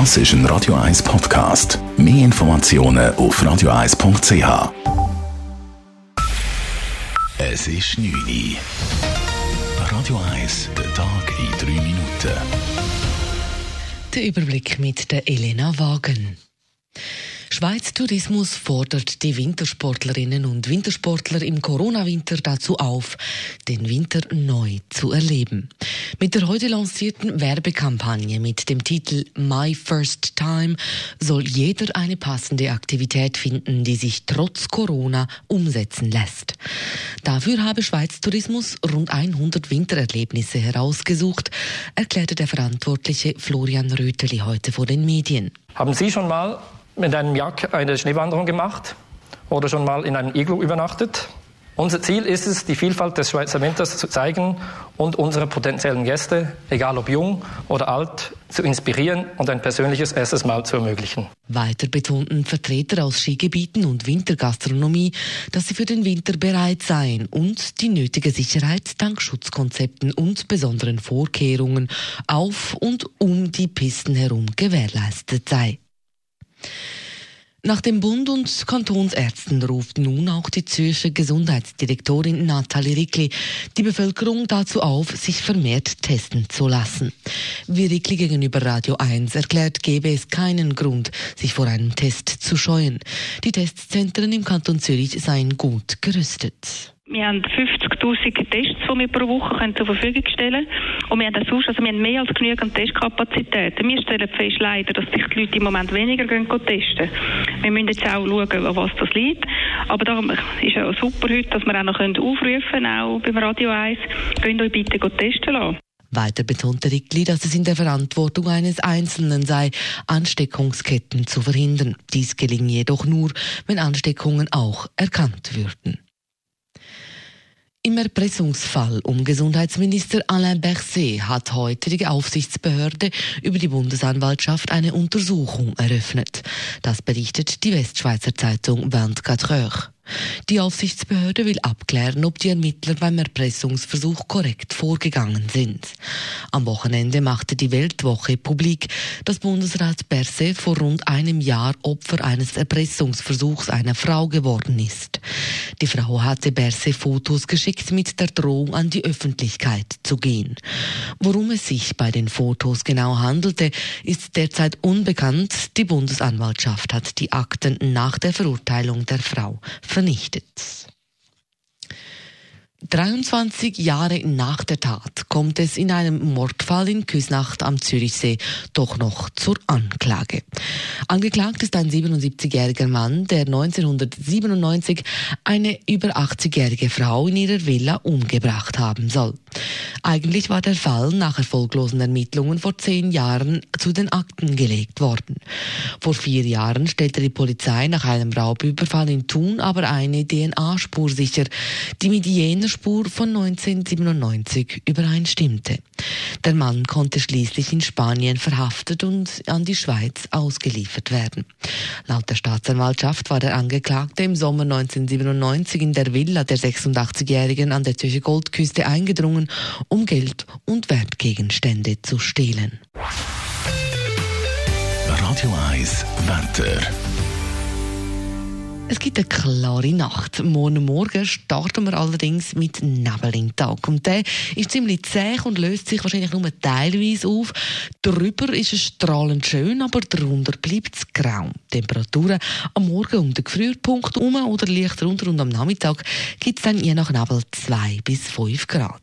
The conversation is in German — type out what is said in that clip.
Das ist ein Radio 1 Podcast. Mehr Informationen auf radio1.ch. Es ist 9 Uhr. Radio 1, der Tag in 3 Minuten. Der Überblick mit der Elena Wagen. Schweiz Tourismus fordert die Wintersportlerinnen und Wintersportler im Corona-Winter dazu auf, den Winter neu zu erleben. Mit der heute lancierten Werbekampagne mit dem Titel My First Time soll jeder eine passende Aktivität finden, die sich trotz Corona umsetzen lässt. Dafür habe Schweiz Tourismus rund 100 Wintererlebnisse herausgesucht, erklärte der Verantwortliche Florian Röteli heute vor den Medien. Haben Sie schon mal mit einem Jack eine Schneewanderung gemacht oder schon mal in einem Iglu übernachtet. Unser Ziel ist es, die Vielfalt des Schweizer Winters zu zeigen und unsere potenziellen Gäste, egal ob jung oder alt, zu inspirieren und ein persönliches erstes Mal zu ermöglichen. Weiter betonten Vertreter aus Skigebieten und Wintergastronomie, dass sie für den Winter bereit seien und die nötige Sicherheit dank Schutzkonzepten und besonderen Vorkehrungen auf und um die Pisten herum gewährleistet sei. Nach dem Bund und Kantonsärzten ruft nun auch die Zürcher Gesundheitsdirektorin Nathalie Rickli die Bevölkerung dazu auf, sich vermehrt testen zu lassen. Wie Rickli gegenüber Radio 1 erklärt, gäbe es keinen Grund, sich vor einem Test zu scheuen. Die Testzentren im Kanton Zürich seien gut gerüstet. Wir haben 50.000 Tests, die wir pro Woche können zur Verfügung stellen können. Und wir haben, sonst, also wir haben mehr als genügend Testkapazitäten. Wir stellen fest, leider, dass sich die Leute im Moment weniger gehen testen. Wir müssen jetzt auch schauen, an was das liegt. Aber darum ist ja super heute, dass wir auch noch aufrufen können, auch beim Radio 1, könnt euch bitte testen lassen. Weiter betonte Rickli, dass es in der Verantwortung eines Einzelnen sei, Ansteckungsketten zu verhindern. Dies gelinge jedoch nur, wenn Ansteckungen auch erkannt würden. Im Erpressungsfall um Gesundheitsminister Alain Berset hat heute die Aufsichtsbehörde über die Bundesanwaltschaft eine Untersuchung eröffnet. Das berichtet die Westschweizer Zeitung 24 Heures. Die Aufsichtsbehörde will abklären, ob die Ermittler beim Erpressungsversuch korrekt vorgegangen sind. Am Wochenende machte die Weltwoche publik, dass Bundesrat Berse vor rund einem Jahr Opfer eines Erpressungsversuchs einer Frau geworden ist. Die Frau hatte Berse Fotos geschickt mit der Drohung an die Öffentlichkeit zu gehen. Worum es sich bei den Fotos genau handelte, ist derzeit unbekannt. Die Bundesanwaltschaft hat die Akten nach der Verurteilung der Frau vernichtet. 23 Jahre nach der Tat kommt es in einem Mordfall in Küsnacht am Zürichsee doch noch zur Anklage. Angeklagt ist ein 77-jähriger Mann, der 1997 eine über 80-jährige Frau in ihrer Villa umgebracht haben soll. Eigentlich war der Fall nach erfolglosen Ermittlungen vor zehn Jahren zu den Akten gelegt worden. Vor vier Jahren stellte die Polizei nach einem Raubüberfall in Thun aber eine DNA-Spur sicher, die mit jener Spur von 1997 übereinstimmte. Der Mann konnte schließlich in Spanien verhaftet und an die Schweiz ausgeliefert werden. Laut der Staatsanwaltschaft war der Angeklagte im Sommer 1997 in der Villa der 86-Jährigen an der Zürcher Goldküste eingedrungen, um Geld und Wertgegenstände zu stehlen. Radio 1 Wetter. Es gibt eine klare Nacht. Morgen Morgen starten wir allerdings mit Nebel im Tag. Und der ist ziemlich zäh und löst sich wahrscheinlich nur teilweise auf. Darüber ist es strahlend schön, aber darunter bleibt es grau. Temperaturen am Morgen um den Gefrierpunkt herum oder leicht runter und am Nachmittag gibt es dann je nach Nebel 2 bis 5 Grad.